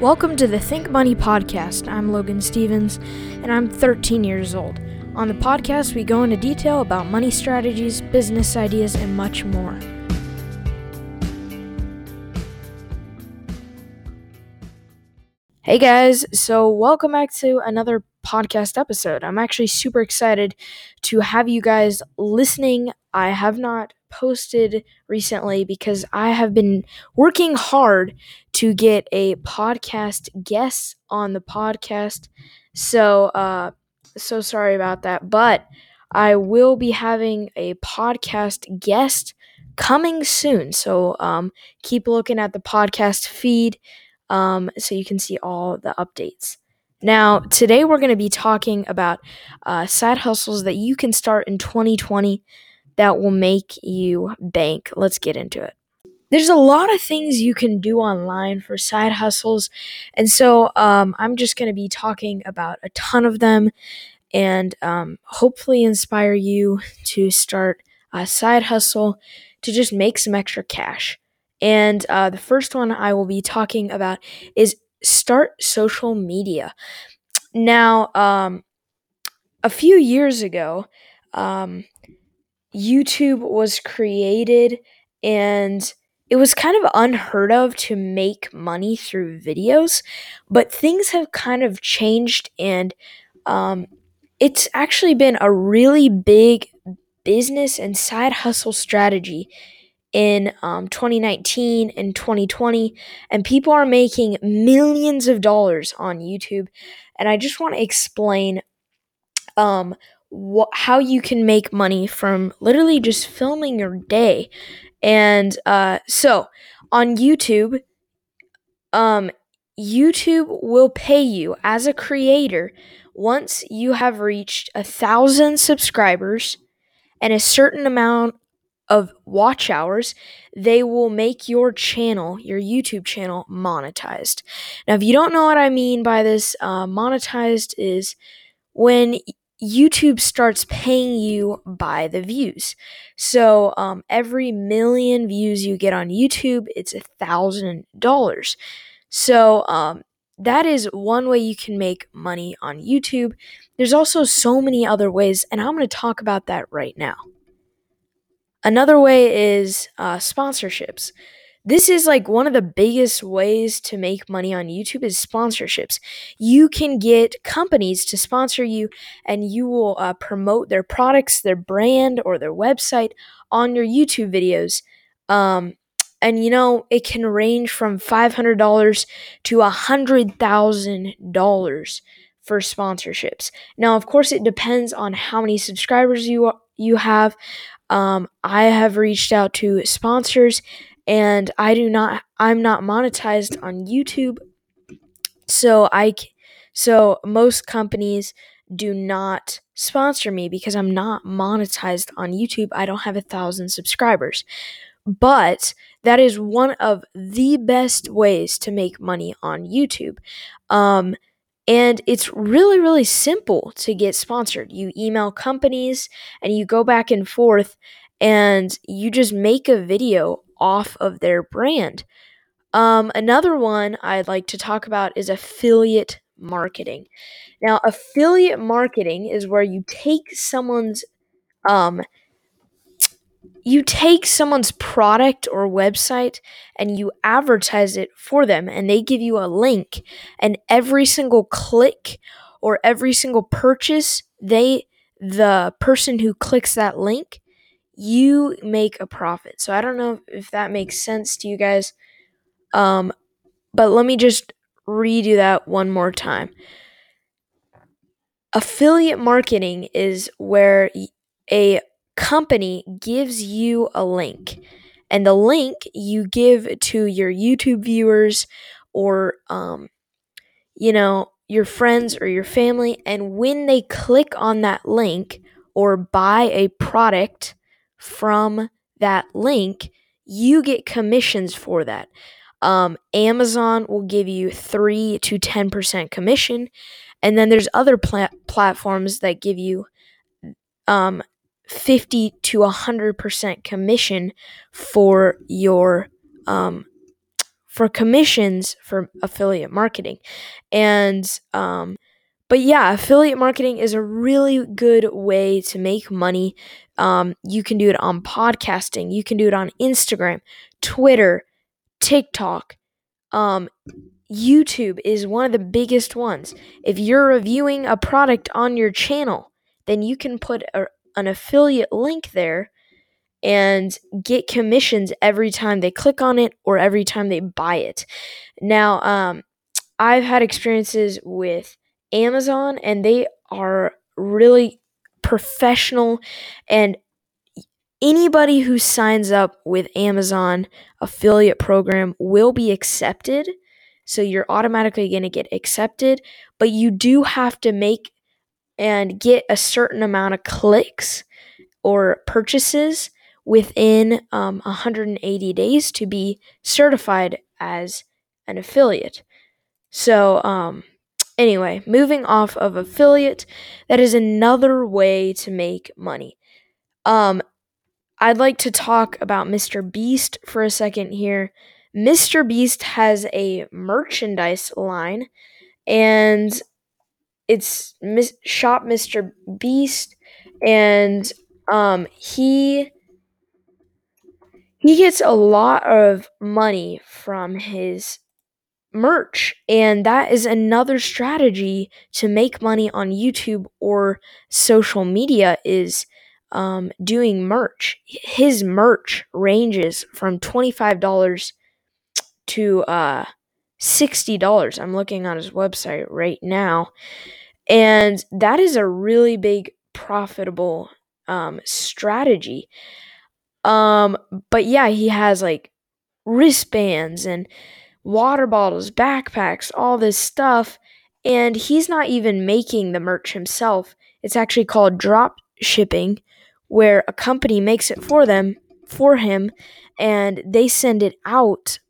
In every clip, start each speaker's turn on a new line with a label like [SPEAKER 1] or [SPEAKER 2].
[SPEAKER 1] Welcome to the Think Money Podcast. I'm Logan Stevens, and I'm 13 years old. On the podcast, we go into detail about money strategies, business ideas, and much more. Hey guys, so welcome back to another podcast episode. I'm actually super excited to have you guys listening. I have not posted recently because I have been working hard to get a podcast guest on the podcast. So, uh, so sorry about that, but I will be having a podcast guest coming soon. So, um, keep looking at the podcast feed um, so you can see all the updates. Now, today we're going to be talking about uh, side hustles that you can start in 2020 that will make you bank. Let's get into it. There's a lot of things you can do online for side hustles, and so um, I'm just going to be talking about a ton of them and um, hopefully inspire you to start a side hustle to just make some extra cash. And uh, the first one I will be talking about is start social media. Now, um, a few years ago, um, YouTube was created and it was kind of unheard of to make money through videos, but things have kind of changed and um, it's actually been a really big business and side hustle strategy in um, 2019 and 2020, and people are making millions of dollars on YouTube. And I just want to explain um, wh- how you can make money from literally just filming your day. And uh, so on YouTube, um, YouTube will pay you as a creator once you have reached a thousand subscribers and a certain amount of watch hours, they will make your channel, your YouTube channel, monetized. Now, if you don't know what I mean by this, uh, monetized is when YouTube starts paying you by the views. So um, every million views you get on YouTube, it's a thousand dollars. So um, that is one way you can make money on YouTube. There's also so many other ways, and I'm going to talk about that right now. Another way is uh, sponsorships. This is like one of the biggest ways to make money on YouTube is sponsorships. You can get companies to sponsor you and you will uh, promote their products, their brand, or their website on your YouTube videos. Um, and you know, it can range from $500 to $100,000 for sponsorships. Now, of course, it depends on how many subscribers you you have. Um, I have reached out to sponsors, and I do not. I'm not monetized on YouTube, so I. So most companies do not sponsor me because I'm not monetized on YouTube. I don't have a thousand subscribers. But that is one of the best ways to make money on YouTube. Um, and it's really, really simple to get sponsored. You email companies and you go back and forth and you just make a video off of their brand. Um, another one I'd like to talk about is affiliate marketing. Now, affiliate marketing is where you take someone's um, you take someone's product or website and you advertise it for them and they give you a link and every single click or every single purchase they the person who clicks that link you make a profit. So i don't know if that makes sense to you guys um but let me just redo that one more time. Affiliate marketing is where a company gives you a link, and the link you give to your YouTube viewers or, um, you know, your friends or your family, and when they click on that link or buy a product from that link, you get commissions for that. Um, Amazon will give you 3 to 10% commission. And then there's other pla- platforms that give you um, 50 to 100% commission for your um, for commissions for affiliate marketing. And um but yeah, affiliate marketing is a really good way to make money. Um, you can do it on podcasting, you can do it on Instagram, Twitter, TikTok. Um, YouTube is one of the biggest ones. If you're reviewing a product on your channel, then you can put a, an affiliate link there and get commissions every time they click on it or every time they buy it. Now, um, I've had experiences with Amazon and they are really professional and anybody who signs up with Amazon affiliate program will be accepted. So you're automatically going to get accepted, but you do have to make and get a certain amount of clicks or purchases within um, 180 days to be certified as an affiliate. So, um, anyway, moving off of affiliate, that is another way to make money. Um, I'd like to talk about Mr. Beast for a second here. Mr. Beast has a merchandise line, and it's Miss, Shop Mr. Beast, and um, he he gets a lot of money from his merch and that is another strategy to make money on youtube or social media is um, doing merch. His merch ranges from $25 to uh, $60 i'm looking on his website right now. And that is a really big profitable um, strategy. Um but yeah he has like wristbands and water bottles, backpacks, all this stuff. And he's not even making the merch himself. It's actually called drop shipping, where a company makes it for them, for him, and they send it out.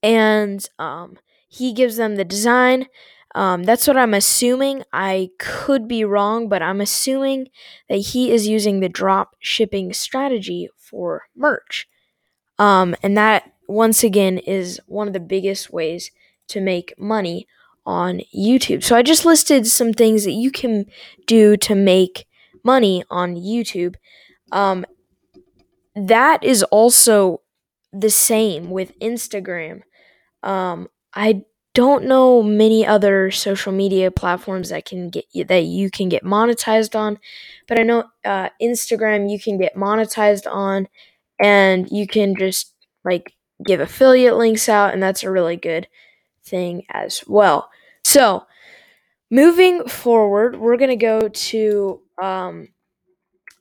[SPEAKER 1] And um, he gives them the design. Um, that's what I'm assuming. I could be wrong, but I'm assuming that he is using the drop shipping strategy for merch. Um, and that once again, is one of the biggest ways to make money on YouTube. So I just listed some things that you can do to make money on YouTube. Um, that is also the same with Instagram. Um, I don't know many other social media platforms that can get that you can get monetized on, but I know uh, Instagram you can get monetized on, and you can just like give affiliate links out, and that's a really good thing as well. So, moving forward, we're going to go to. Um,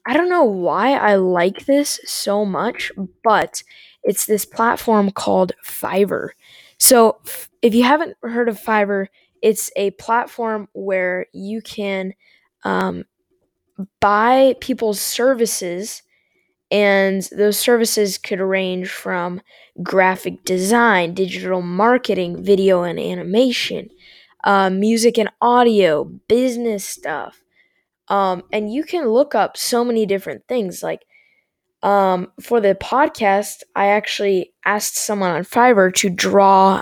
[SPEAKER 1] I don't know why I like this so much, but it's this platform called Fiverr. So, if you haven't heard of Fiverr, it's a platform where you can um, buy people's services and those services could range from graphic design, digital marketing, video and animation, uh, music and audio, business stuff. Um, and you can look up so many different things. Like um, for the podcast, I actually asked someone on Fiverr to draw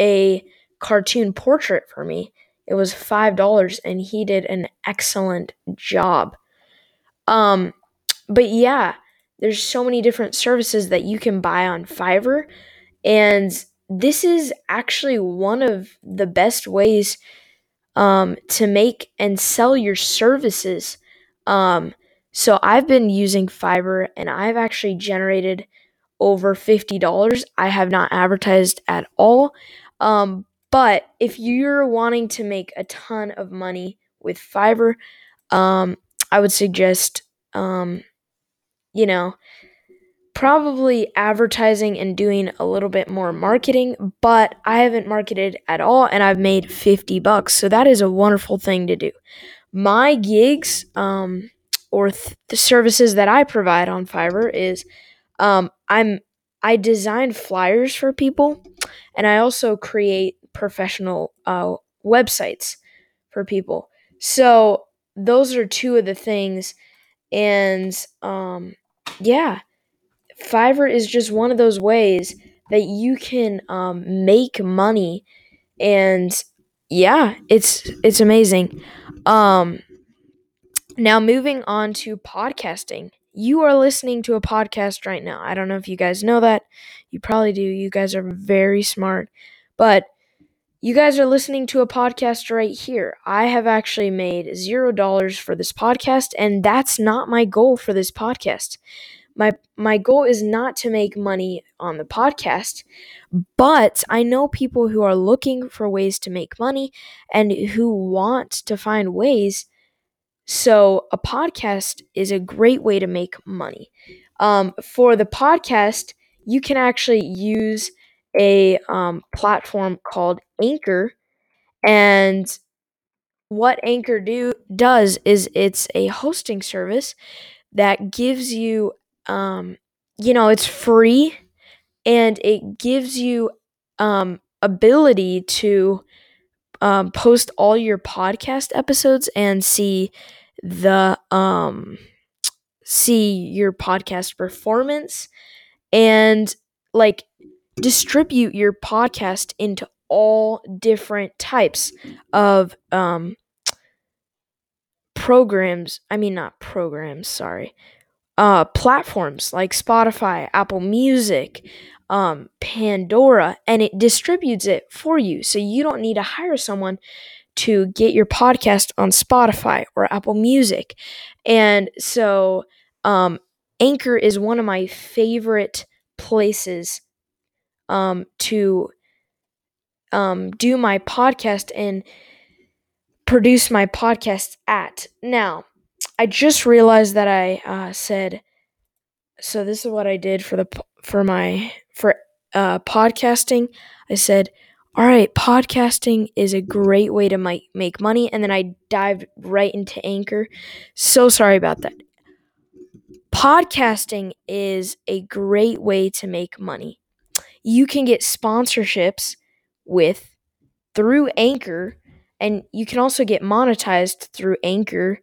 [SPEAKER 1] a cartoon portrait for me. It was $5 and he did an excellent job. Um, but yeah, there's so many different services that you can buy on Fiverr. And this is actually one of the best ways um, to make and sell your services. Um, so I've been using Fiverr and I've actually generated over $50. I have not advertised at all. Um, but if you're wanting to make a ton of money with Fiverr, um, I would suggest um, you know, probably advertising and doing a little bit more marketing, but I haven't marketed at all and I've made 50 bucks. So that is a wonderful thing to do. My gigs um, or th- the services that I provide on Fiverr is um, I'm I design flyers for people and I also create professional uh, websites for people. So those are two of the things and um yeah, Fiverr is just one of those ways that you can um, make money and yeah it's it's amazing. Um now moving on to podcasting. You are listening to a podcast right now. I don't know if you guys know that. You probably do. You guys are very smart. But you guys are listening to a podcast right here. I have actually made zero dollars for this podcast, and that's not my goal for this podcast. My my goal is not to make money on the podcast, but I know people who are looking for ways to make money and who want to find ways. So a podcast is a great way to make money. Um, for the podcast, you can actually use a um, platform called Anchor, and what Anchor do does is it's a hosting service that gives you, um, you know, it's free, and it gives you um, ability to um, post all your podcast episodes and see the um, see your podcast performance. And like distribute your podcast into all different types of um, programs. I mean, not programs, sorry. Uh, platforms like Spotify, Apple Music, um, Pandora, and it distributes it for you. So you don't need to hire someone to get your podcast on Spotify or Apple Music. And so um, Anchor is one of my favorite places um, to um, do my podcast and produce my podcast at. Now, I just realized that I uh, said so. This is what I did for the for my for uh, podcasting. I said, "All right, podcasting is a great way to make make money," and then I dived right into Anchor. So sorry about that. Podcasting is a great way to make money you can get sponsorships with through Anchor and you can also get monetized through Anchor.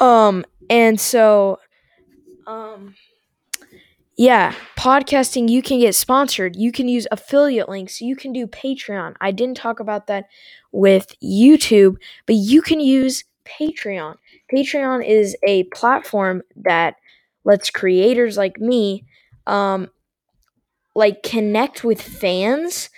[SPEAKER 1] Um and so um yeah, podcasting you can get sponsored. You can use affiliate links. You can do Patreon. I didn't talk about that with YouTube, but you can use Patreon. Patreon is a platform that lets creators like me um, like connect with fans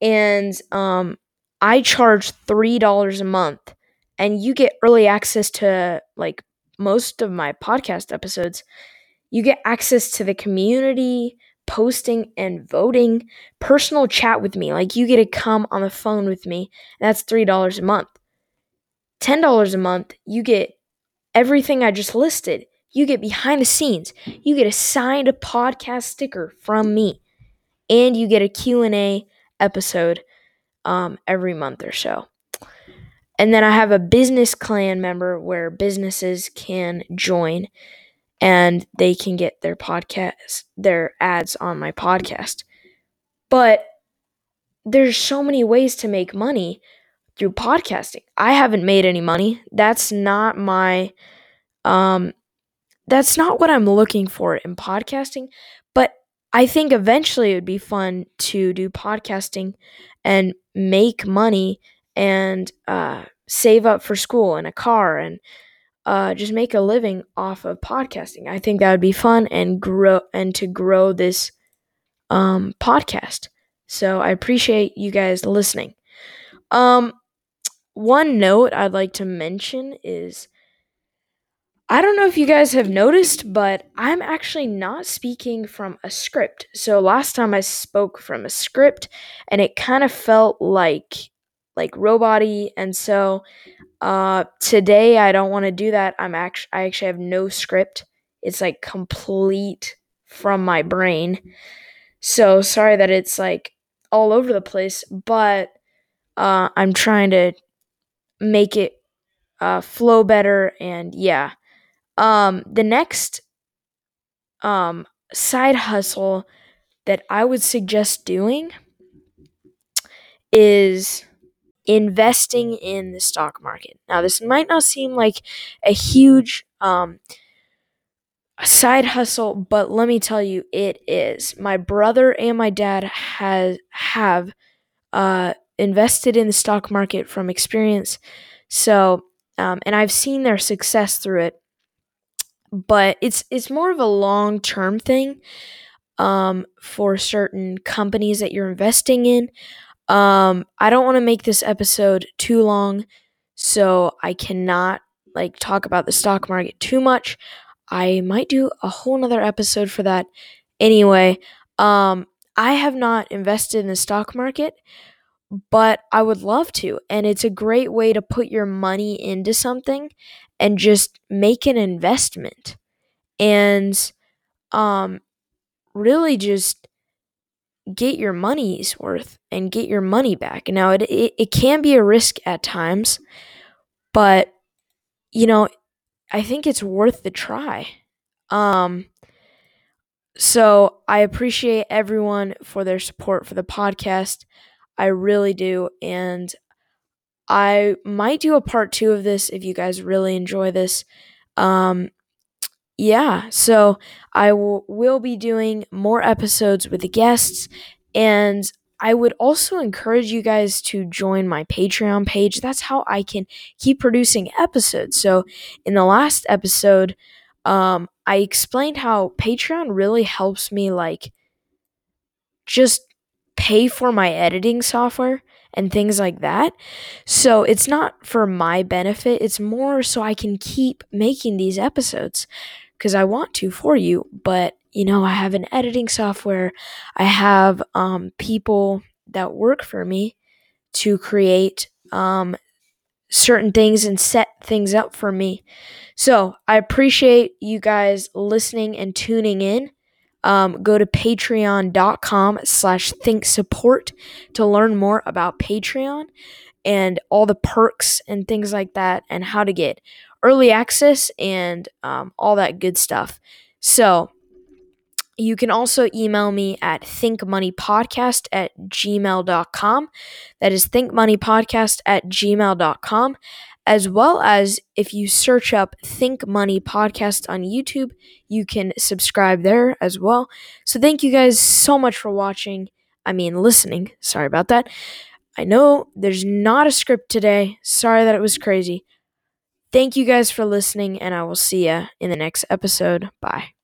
[SPEAKER 1] and um I charge $3 a month and you get early access to like most of my podcast episodes. You get access to the community, posting and voting, personal chat with me. Like you get to come on the phone with me. That's $3 a month. $10 a month, you get everything I just listed. You get behind the scenes. You get a signed podcast sticker from me and you get a Q&A episode um, every month or so. And then I have a business clan member where businesses can join and they can get their podcast, their ads on my podcast. But there's so many ways to make money through podcasting. I haven't made any money. That's not my um that's not what I'm looking for in podcasting, I think eventually it would be fun to do podcasting and make money and uh, save up for school and a car and uh, just make a living off of podcasting. I think that would be fun and grow and to grow this um, podcast. So I appreciate you guys listening. Um, one note I'd like to mention is I don't know if you guys have noticed, but I'm actually not speaking from a script. So last time I spoke from a script and it kind of felt like like roboty and so uh today I don't want to do that. I'm actually I actually have no script. It's like complete from my brain. So sorry that it's like all over the place, but uh I'm trying to make it uh flow better and yeah. Um, the next um, side hustle that I would suggest doing is investing in the stock market. Now, this might not seem like a huge um, side hustle, but let me tell you, it is. My brother and my dad has have uh, invested in the stock market from experience. So, um, and I've seen their success through it. But it's it's more of a long term thing um, for certain companies that you're investing in. Um, I don't want to make this episode too long, so I cannot like talk about the stock market too much. I might do a whole nother episode for that. Anyway, um, I have not invested in the stock market, but I would love to. And it's a great way to put your money into something and just make an investment and um, really just get your money's worth and get your money back. Now, it, it, it can be a risk at times, but you know, I think it's worth the try. Um, so I appreciate everyone for their support for the podcast. I really do. And I might do a part two of this if you guys really enjoy this. Um, yeah, so I will, will be doing more episodes with the guests. And I would also encourage you guys to join my Patreon page. That's how I can keep producing episodes. So, in the last episode, um, I explained how Patreon really helps me, like, just pay for my editing software and things like that. So, it's not for my benefit, it's more so I can keep making these episodes because I want to for you, but you know, I have an editing software. I have um, people that work for me to create um, certain things and set things up for me. So I appreciate you guys listening and tuning in. Um, go to patreon.com slash think support to learn more about Patreon and all the perks and things like that and how to get early access and um, all that good stuff. So you can also email me at thinkmoneypodcast at gmail.com. That is thinkmoneypodcast at gmail.com. As well as if you search up Think Money Podcast on YouTube, you can subscribe there as well. So thank you guys so much for watching. I mean, listening. Sorry about that. I know there's not a script today. Sorry that it was crazy. Thank you guys for listening, and I will see ya in the next episode. Bye.